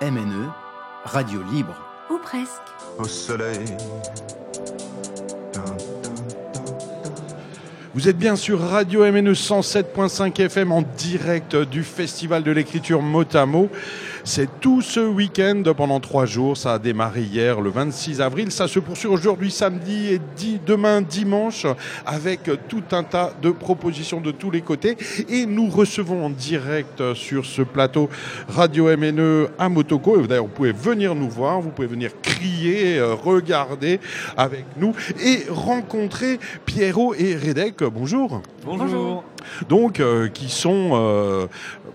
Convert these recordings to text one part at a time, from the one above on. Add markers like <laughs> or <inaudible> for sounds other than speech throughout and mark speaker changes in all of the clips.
Speaker 1: MNE, radio libre.
Speaker 2: Ou presque.
Speaker 3: Au soleil.
Speaker 4: Vous êtes bien sur Radio MNE 107.5 FM en direct du Festival de l'écriture Motamo. C'est tout ce week-end pendant trois jours. Ça a démarré hier le 26 avril. Ça se poursuit aujourd'hui samedi et demain dimanche avec tout un tas de propositions de tous les côtés. Et nous recevons en direct sur ce plateau Radio MNE à Motoko. D'ailleurs, vous pouvez venir nous voir, vous pouvez venir crier, euh, regarder avec nous et rencontrer Pierrot et Redek. Bonjour.
Speaker 5: Bonjour.
Speaker 4: Donc, euh, qui sont, euh,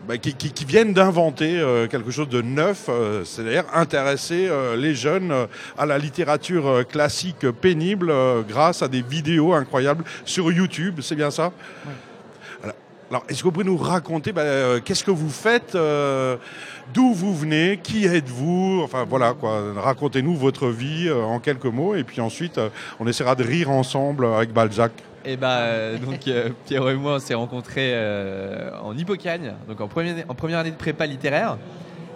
Speaker 4: bah, qui, qui, qui, viennent d'inventer euh, quelque chose de neuf, euh, c'est-à-dire intéresser euh, les jeunes à la littérature classique pénible grâce à des vidéos incroyables sur YouTube. C'est bien ça?
Speaker 5: Oui.
Speaker 4: Alors, alors est-ce que vous pouvez nous raconter bah, qu'est-ce que vous faites D'où vous venez Qui êtes-vous? Enfin voilà, quoi. Racontez-nous votre vie en quelques mots et puis ensuite on essaiera de rire ensemble avec Balzac.
Speaker 5: Et bah, euh, donc euh, Pierrot et moi, on s'est rencontrés euh, en Hippocagne, donc en première, en première année de prépa littéraire.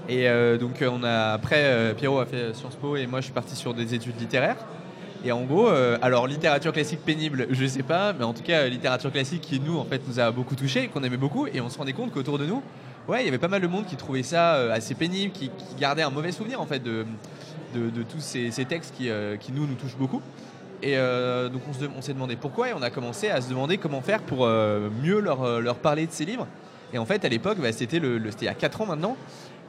Speaker 5: Et euh, donc on a après Pierrot a fait Sciences Po et moi je suis parti sur des études littéraires. Et en gros, alors littérature classique pénible, je sais pas, mais en tout cas littérature classique qui nous en fait nous a beaucoup touché, qu'on aimait beaucoup, et on se rendait compte qu'autour de nous, ouais, il y avait pas mal de monde qui trouvait ça assez pénible, qui, gardait un mauvais souvenir en fait de, de, tous ces, textes qui, qui nous nous touchent beaucoup. Et euh, donc on s'est demandé pourquoi et on a commencé à se demander comment faire pour euh, mieux leur, euh, leur, parler de ces livres. Et en fait à l'époque bah, c'était le, le, il y a 4 ans maintenant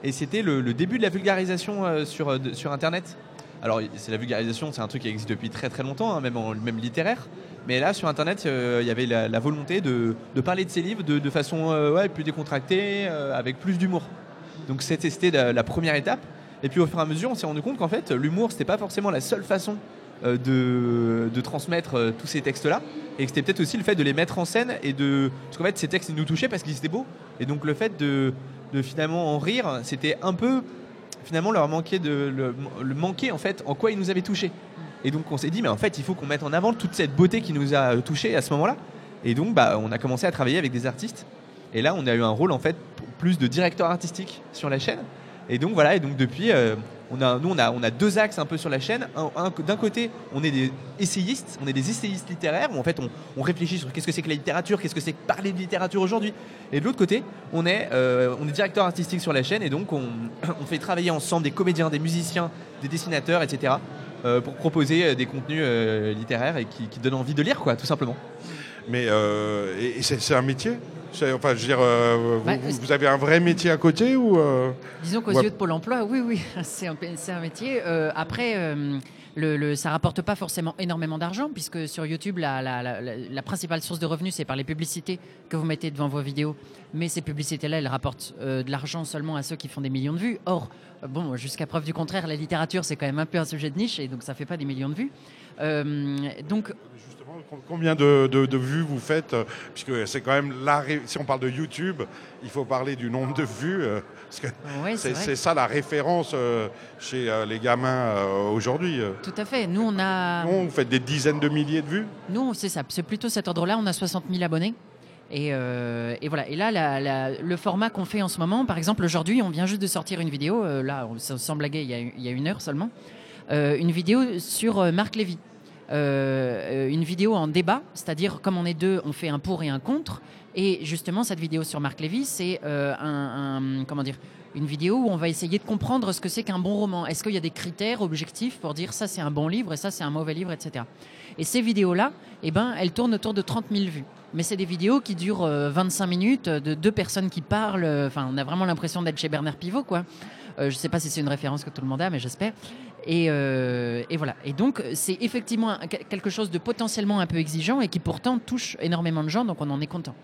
Speaker 5: et c'était le, début de la vulgarisation euh, sur, de, sur internet. Alors c'est la vulgarisation c'est un truc qui existe depuis très très longtemps hein, même, en, même littéraire. Mais là sur internet il euh, y avait la, volonté de, de, parler de ces livres de, façon euh, plus décontractée avec plus d'humour. Donc c'était la, la première étape. Et puis au fur et à mesure on s'est rendu compte qu'en fait l'humour c'était pas forcément la seule façon euh, de, de, transmettre euh, tous ces textes-là. Et que c'était peut-être aussi le fait de les mettre en scène et de. Parce qu'en fait, ces textes, ils nous touchaient parce qu'ils étaient beaux. Et donc, le fait de, de finalement en rire, c'était un peu. Finalement, leur manquer de. Le, manquer, en fait, en quoi ils nous avaient touchés. Et donc, on s'est dit, mais en fait, il faut qu'on mette en avant toute cette beauté qui nous a touchés à ce moment-là. Et donc, bah, on a commencé à travailler avec des artistes. Et là, on a eu un rôle, en fait, plus de directeur artistique sur la chaîne. Et donc, voilà. Et donc, depuis. Euh, on a, nous, on a, on a deux axes un peu sur la chaîne. D'un côté, on est des essayistes, on est des essayistes littéraires, où en fait, on, réfléchit sur qu'est-ce que c'est que la littérature, qu'est-ce que c'est que parler de littérature aujourd'hui. Et de l'autre côté, on est, euh, on est directeur artistique sur la chaîne, et donc on, <clears throat> fait travailler ensemble des comédiens, des musiciens, des dessinateurs, etc., euh, pour proposer des contenus euh, littéraires et qui, donnent envie de lire, quoi, tout simplement.
Speaker 4: Mais euh, c'est un métier? Enfin, je veux dire, euh, bah, vous, vous, avez un vrai métier à côté ou euh,
Speaker 6: Disons qu'aux yeux de Pôle Emploi, oui, oui, <laughs> c'est un, un, métier. Euh, après, le, le, ça rapporte pas forcément énormément d'argent puisque sur YouTube, la, la, la, la principale source de revenus, c'est par les publicités que vous mettez devant vos vidéos. Mais ces publicités-là, elles rapportent de l'argent seulement à ceux qui font des millions de vues. Or, bon, jusqu'à preuve du contraire, la littérature, c'est quand même un peu un sujet de niche et donc ça fait pas des millions de vues. Donc
Speaker 4: combien de, de, de, vues vous faites Puisque c'est quand même la. Si on parle de YouTube, il faut parler du nombre de vues. Parce que
Speaker 6: ouais,
Speaker 4: c'est ça la référence chez les gamins aujourd'hui.
Speaker 6: Tout à fait. Nous, on a.
Speaker 4: Non, vous faites des dizaines de milliers de vues?
Speaker 6: Nous, c'est ça. C'est plutôt cet ordre-là. On a 60 000 abonnés. Et, euh, et, voilà. Et là, la, la, le format qu'on fait en ce moment, par exemple, aujourd'hui, on vient juste de sortir une vidéo. Euh, là, sans blaguer, il y, a, il y a une heure seulement. Euh, une vidéo sur Marc Lévy. Euh, une vidéo en débat, c'est-à-dire comme on est deux, on fait un pour et un contre. Et justement, cette vidéo sur Marc Lévy, c'est euh, une vidéo où on va essayer de comprendre ce que c'est qu'un bon roman. Est-ce qu'il y a des critères objectifs pour dire ça c'est un bon livre et ça c'est un mauvais livre, etc. Et ces vidéos-là, eh ben, elles tournent autour de 30 000 vues. Mais c'est des vidéos qui durent euh, 25 minutes de deux personnes qui parlent. Enfin, on a vraiment l'impression d'être chez Bernard Pivot, quoi. Euh, je ne sais pas si c'est une référence que tout le monde a, mais j'espère. Et, euh, et, voilà. Et donc, c'est effectivement un, quelque chose de potentiellement un peu exigeant et qui pourtant touche énormément de gens, donc on en est content.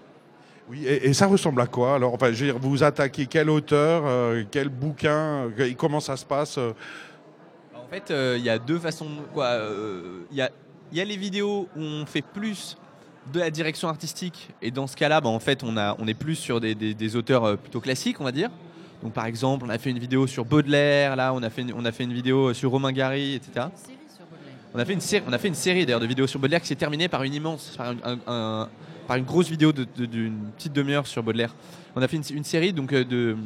Speaker 4: Oui, et, et, ça ressemble à quoi? Alors, enfin, je veux dire, vous attaquez quel auteur, euh, quel bouquin, euh, comment ça se passe euh?
Speaker 5: En fait, il euh, y a deux façons. Il euh, y, a, y a les vidéos où on fait plus de la direction artistique, et dans ce cas-là, bah, en fait, on, a, on est plus sur des, des, des auteurs plutôt classiques, on va dire. Donc par exemple, on a fait une vidéo sur Baudelaire, là, on a fait une, on a fait une vidéo sur Romain Gary, etc. On a fait une série, on a fait une série d'ailleurs de vidéos sur Baudelaire qui s'est terminée par une immense, par un, un, par une grosse vidéo de- de- d'une petite demi-heure sur Baudelaire. On a fait une, une série donc, euh, de,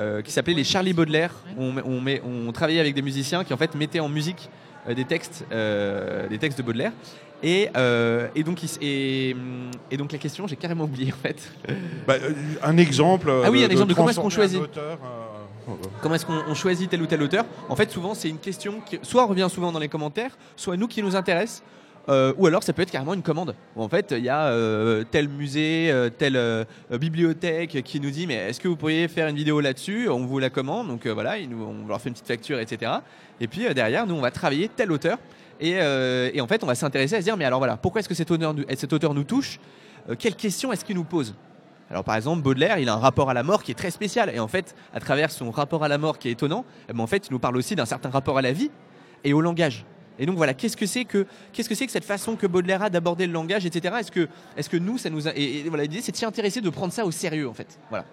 Speaker 5: euh, qui s'appelait les Charlie Baudelaire. On, met- on, met- on travaillait avec des musiciens qui en fait mettaient en musique des textes, euh, des textes de Baudelaire. Et, euh, et donc, il s- et, et donc la question, j'ai carrément oublié en fait.
Speaker 4: Bah, euh, un exemple.
Speaker 5: Ah oui,
Speaker 4: de-
Speaker 5: un exemple de comment est-ce qu'on choisit.
Speaker 4: auteur, euh,
Speaker 5: Comment est-ce qu'on on choisit tel ou tel auteur En fait, souvent, c'est une question qui soit revient souvent dans les commentaires, soit nous qui nous intéresse, euh, ou alors ça peut être carrément une commande. En fait, il y a euh, tel musée, euh, telle euh, bibliothèque qui nous dit mais est-ce que vous pourriez faire une vidéo là-dessus? On vous la commande, donc euh, voilà, ils nous- on leur fait une petite facture, etc. Et puis euh, derrière, nous, on va travailler tel auteur. Et, euh, et en fait, on va s'intéresser à se dire mais alors voilà, pourquoi est-ce que cet auteur, nous- touche? Euh, Quelles questions est-ce qu'il nous pose? Alors par exemple, Baudelaire, il a un rapport à la mort qui est très spécial. Et en fait, à travers son rapport à la mort qui est étonnant, eh ben, en fait, il nous parle aussi d'un certain rapport à la vie et au langage. Et donc voilà, qu'est-ce que c'est que cette façon que Baudelaire a d'aborder le langage, etc. Est-ce que est-ce que nous, ça nous a et, voilà, l'idée c'est de s'y intéresser, de prendre ça au sérieux en fait. Voilà.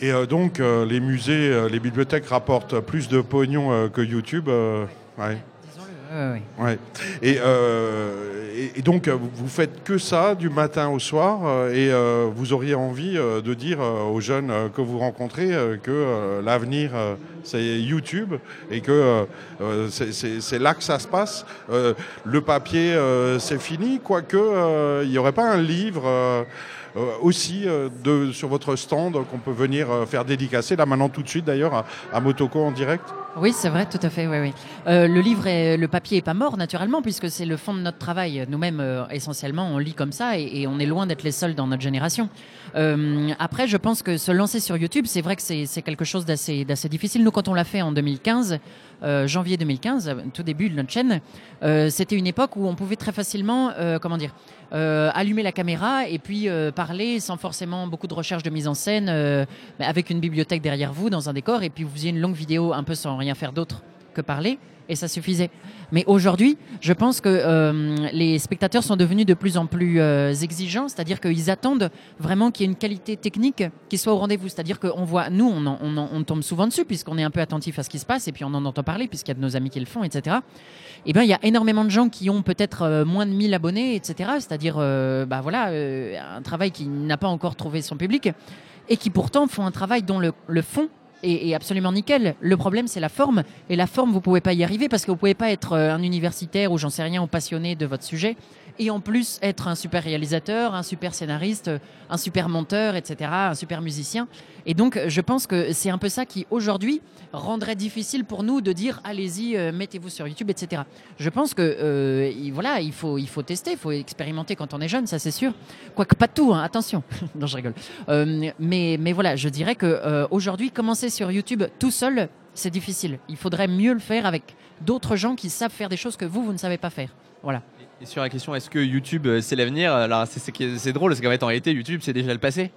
Speaker 4: Et euh, donc, les musées, les bibliothèques rapportent plus de pognon que YouTube. ouais.
Speaker 6: Disons-le. Ouais.
Speaker 4: Et, euh, donc, euh, vous- faites que ça du matin au soir, euh, et vous auriez envie de dire aux jeunes que vous rencontrez que l'avenir, c'est YouTube, et que c'est- là que ça se passe. Le papier, c'est fini, quoique il n'y aurait pas un livre. aussi de, sur votre stand qu'on peut venir faire dédicacer là maintenant tout de suite d'ailleurs à, à Motoko en direct?
Speaker 6: Oui, c'est vrai, tout à fait. Oui, oui. Euh, le livre, le papier est pas mort naturellement puisque c'est le fond de notre travail. Nous-mêmes, euh, essentiellement, on lit comme ça et, on est loin d'être les seuls dans notre génération. Euh, après, je pense que se lancer sur YouTube, c'est vrai que c'est quelque chose d'assez difficile. Nous, quand on l'a fait en 2015, euh, janvier 2015, euh, tout début de notre chaîne, c'était une époque où on pouvait très facilement, comment dire, allumer la caméra et puis parler sans forcément beaucoup de recherche de mise en scène, avec une bibliothèque derrière vous dans un décor et puis vous faisiez une longue vidéo un peu sans rien faire d'autre que parler et ça suffisait. Mais aujourd'hui, je pense que euh, les spectateurs sont devenus de plus en plus euh, exigeants, c'est-à-dire qu'ils attendent vraiment qu'il y ait une qualité technique qui soit au rendez-vous. C'est-à-dire qu'on voit, nous, on, tombe souvent dessus puisqu'on est un peu attentif à ce qui se passe et puis on en entend parler puisqu'il y a de nos amis qui le font, etc. Eh bien, il y a énormément de gens qui ont peut-être euh, moins de 1000 abonnés, etc. C'est-à-dire, bah voilà, un travail qui n'a pas encore trouvé son public et qui pourtant font un travail dont le, le fond est, est absolument nickel. Le problème, c'est la forme. Et la forme, vous pouvez pas y arriver parce que vous pouvez pas être euh, un universitaire ou j'en sais rien, ou passionné de votre sujet. Et en plus, être un super réalisateur, un super scénariste, un super monteur, etc., un super musicien. Et donc, je pense que c'est un peu ça qui, aujourd'hui, rendrait difficile pour nous de dire allez-y, euh, mettez-vous sur YouTube, etc. Je pense que euh, il- voilà, il faut, il faut tester, il faut expérimenter quand on est jeune, ça c'est sûr. Quoique pas tout, hein, attention. <laughs> non, je rigole. Euh, mais, mais voilà, je dirais que aujourd'hui, commencer sur YouTube tout seul, c'est difficile. Il faudrait mieux le faire avec d'autres gens qui savent faire des choses que vous, vous ne savez pas faire. Voilà.
Speaker 5: Et sur la question est-ce que YouTube euh, c'est l'avenir Alors c'est- drôle parce qu'en réalité YouTube c'est déjà le passé.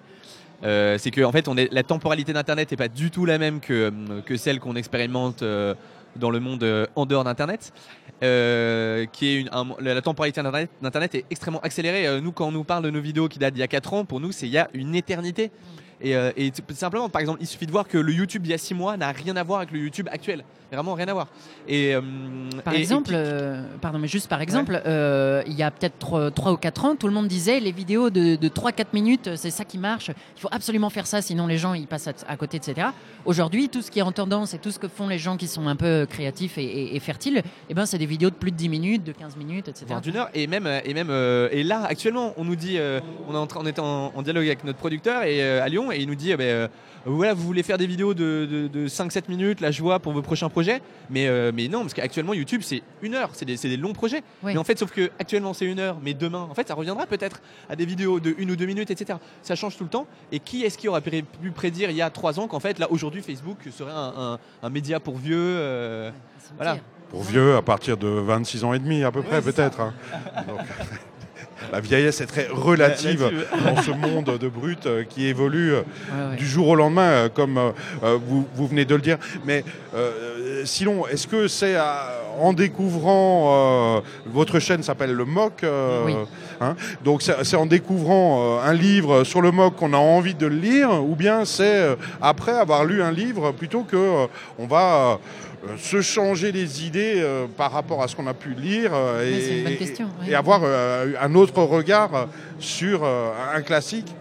Speaker 5: Euh, c'est que en fait la temporalité d'internet n'est pas du tout la même que, euh, celle qu'on expérimente euh, dans le monde euh, en dehors d'internet. Euh, la temporalité d'internet, est extrêmement accélérée. Euh, nous quand on nous parle de nos vidéos qui datent d'il y a 4 ans, pour nous c'est il y a une éternité. Et, euh, et simplement, par exemple, il suffit de voir que le YouTube il y a 6 mois n'a rien à voir avec le YouTube actuel. Vraiment rien à voir. Et, euh,
Speaker 6: Par
Speaker 5: et-
Speaker 6: exemple, euh, pardon, mais juste par exemple, euh, il y a peut-être 3, ou 4 ans, tout le monde disait les vidéos de, de 3-4 minutes, c'est ça qui marche. Il faut absolument faire ça, sinon les gens ils passent à, à côté, etc. Aujourd'hui, tout ce qui est en tendance et tout ce que font les gens qui sont un peu créatifs et, fertiles, eh ben, c'est des vidéos de plus de 10 minutes, de 15 minutes, etc.
Speaker 5: d'une heure et même et même et là actuellement on nous dit on est en on en, en dialogue avec notre producteur et à Lyon et il nous dit euh, ben, voilà vous voulez faire des vidéos de, de, 5-7 minutes là je vois pour vos prochains projets mais euh, mais non parce qu'actuellement YouTube c'est une heure c'est des, c'est des longs projets
Speaker 6: Oui.
Speaker 5: mais en fait sauf que actuellement c'est une heure mais demain en fait ça reviendra peut-être à des vidéos de une ou deux minutes etc ça change tout le temps et qui est-ce qui aurait pu prédire il y a trois ans qu'en fait là aujourd'hui Facebook serait un, un- un média pour vieux euh, voilà.
Speaker 4: Pour vieux, à partir de 26 ans et demi à peu près,
Speaker 5: Ouais,
Speaker 4: peut-être. hein. Donc, <laughs> la vieillesse est très relative dans ce monde de brut euh, qui évolue
Speaker 6: Ouais, ouais.
Speaker 4: du jour au lendemain, comme vous, vous venez de le dire. Mais euh, sinon, est-ce que c'est en découvrant, euh, votre chaîne s'appelle le MOC, euh,
Speaker 6: Oui.
Speaker 4: hein, donc c'est en découvrant euh, un livre sur le MOC qu'on a envie de le lire, ou bien c'est après avoir lu un livre plutôt que on va se changer les idées euh, par rapport à ce qu'on a pu lire euh, et, avoir euh, un autre regard sur un classique?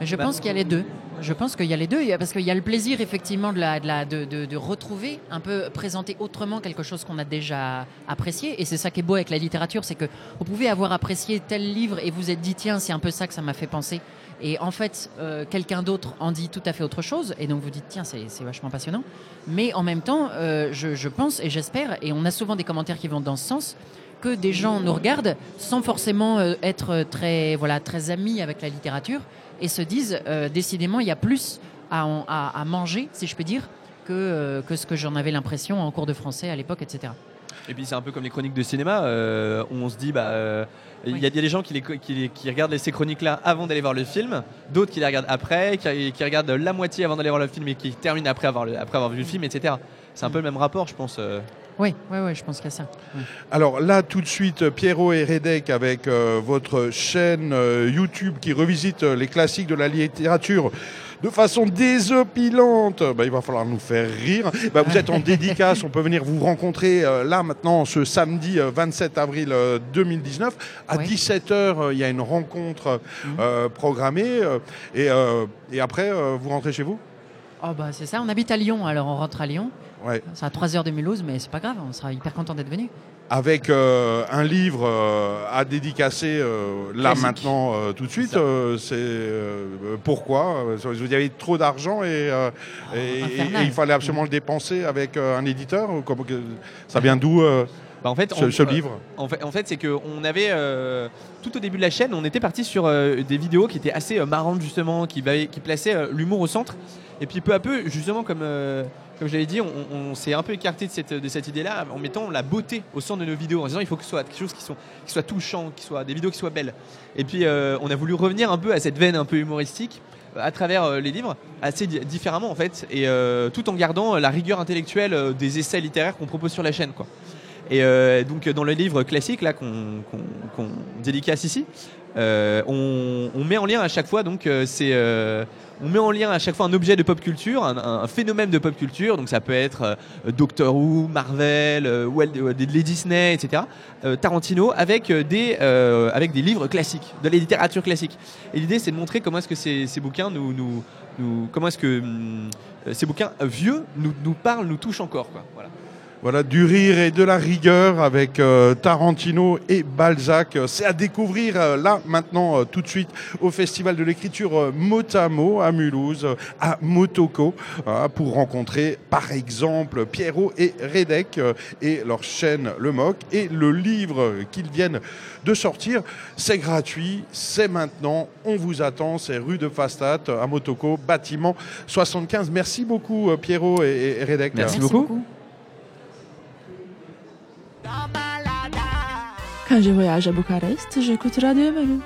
Speaker 6: Je
Speaker 5: Bah,
Speaker 6: pense qu'il y a les deux. Je pense qu'il y a les deux, parce qu'il y a le plaisir effectivement de, retrouver, un peu présenter autrement quelque chose qu'on a déjà apprécié. Et c'est ça qui est beau avec la littérature, c'est que vous pouvez avoir apprécié tel livre et vous êtes dit tiens c'est un peu ça que ça m'a fait penser. Et en fait euh, quelqu'un d'autre en dit tout à fait autre chose. Et donc vous dites tiens c'est c'est vachement passionnant. Mais en même temps euh, je, je pense et j'espère, et on a souvent des commentaires qui vont dans ce sens, que des gens nous regardent sans forcément euh, être très, voilà, très amis avec la littérature et se disent euh, décidément il y a plus à, en- à- à manger, si je peux dire, que, euh, que ce que j'en avais l'impression en cours de français à l'époque, etc.
Speaker 5: Et puis c'est un peu comme les chroniques de cinéma, euh, où on se dit, bah, euh, il
Speaker 6: Oui.
Speaker 5: y, y a des gens qui, les, qui, qui regardent ces chroniques-là avant d'aller voir le film, d'autres qui les regardent après, qui, qui regardent la moitié avant d'aller voir le film et qui terminent après avoir, le- après avoir vu le film, etc. C'est un peu le même rapport, je pense.
Speaker 6: Oui, oui, oui, je pense qu'il y a ça.
Speaker 4: Alors là, tout de suite, Pierrot et Redek avec euh, votre chaîne euh, YouTube qui revisite euh, les classiques de la littérature de façon désopilante. Bah, il va falloir nous faire rire. Bah, vous êtes en <laughs> dédicace, on peut venir vous rencontrer euh, là maintenant ce samedi euh, 27 avril euh, 2019. À
Speaker 6: Ouais.
Speaker 4: 17h, il y a une rencontre
Speaker 6: Mhm.
Speaker 4: programmée. et, et après, vous rentrez chez vous?
Speaker 6: Oh, bah, c'est ça, on habite à Lyon, alors on rentre à Lyon.
Speaker 4: Ouais.
Speaker 6: C'est à 3 heures de Mulhouse, mais c'est pas grave, on sera hyper content d'être venu.
Speaker 4: avec euh, un livre euh, à dédicacer euh, là
Speaker 5: Classique.
Speaker 4: maintenant euh, tout de suite.
Speaker 5: C'est
Speaker 4: euh, euh, pourquoi Vous avez trop d'argent et, euh, et- et-
Speaker 6: infernal.
Speaker 4: et il fallait absolument le dépenser avec euh, un éditeur Ça vient d'où euh,
Speaker 5: Bah, en fait,
Speaker 4: ce,
Speaker 5: on-
Speaker 4: ce
Speaker 5: euh,
Speaker 4: livre
Speaker 5: En fait, en fait c'est qu'on avait, euh, tout au début de la chaîne, on était parti sur euh, des vidéos qui étaient assez euh, marrantes, justement, qui, plaçaient l'humour au centre. Et puis peu à peu, justement, comme, euh, comme je l'avais dit, on, on s'est un peu écarté de cette, de cette idée-là en mettant la beauté au centre de nos vidéos, en disant il faut que ce soit quelque chose qui soit, qui soit touchant, qui soit, des vidéos qui soient belles. Et puis euh, on a voulu revenir un peu à cette veine un peu humoristique à travers les livres, assez di- différemment en fait, et euh, tout en gardant la rigueur intellectuelle des essais littéraires qu'on propose sur la chaîne. Quoi. Et euh, donc dans le livre classique là qu'on dédicace ici, euh, on, met en lien à chaque fois donc euh, c'est on met en lien à chaque fois un objet de pop culture, un, phénomène de pop culture. Donc ça peut être Doctor Who, Marvel, les Disney, etc. Tarantino avec des avec des livres classiques, de la littérature classique. Et l'idée c'est de montrer comment est-ce que ces, bouquins nous, nous, comment est-ce que hum, ces bouquins vieux nous, nous parlent, nous touchent encore quoi. Voilà.
Speaker 4: Voilà, du rire et de la rigueur avec euh, Tarantino et Balzac. C'est à découvrir euh, là, maintenant, euh, tout de suite, au Festival de l'écriture euh, Motamo à Mulhouse, euh, à Motoko, euh, pour rencontrer, par exemple, Pierrot et Redek euh, et leur chaîne Le Moc et le livre qu'ils viennent de sortir. C'est gratuit, c'est maintenant, on vous attend, c'est rue de Fastat à Motoko, bâtiment 75. Merci beaucoup, euh, Pierrot et, et Redek.
Speaker 5: Merci beaucoup.
Speaker 2: Quand je voyage à Bucarest, j'écoute Radio Manu.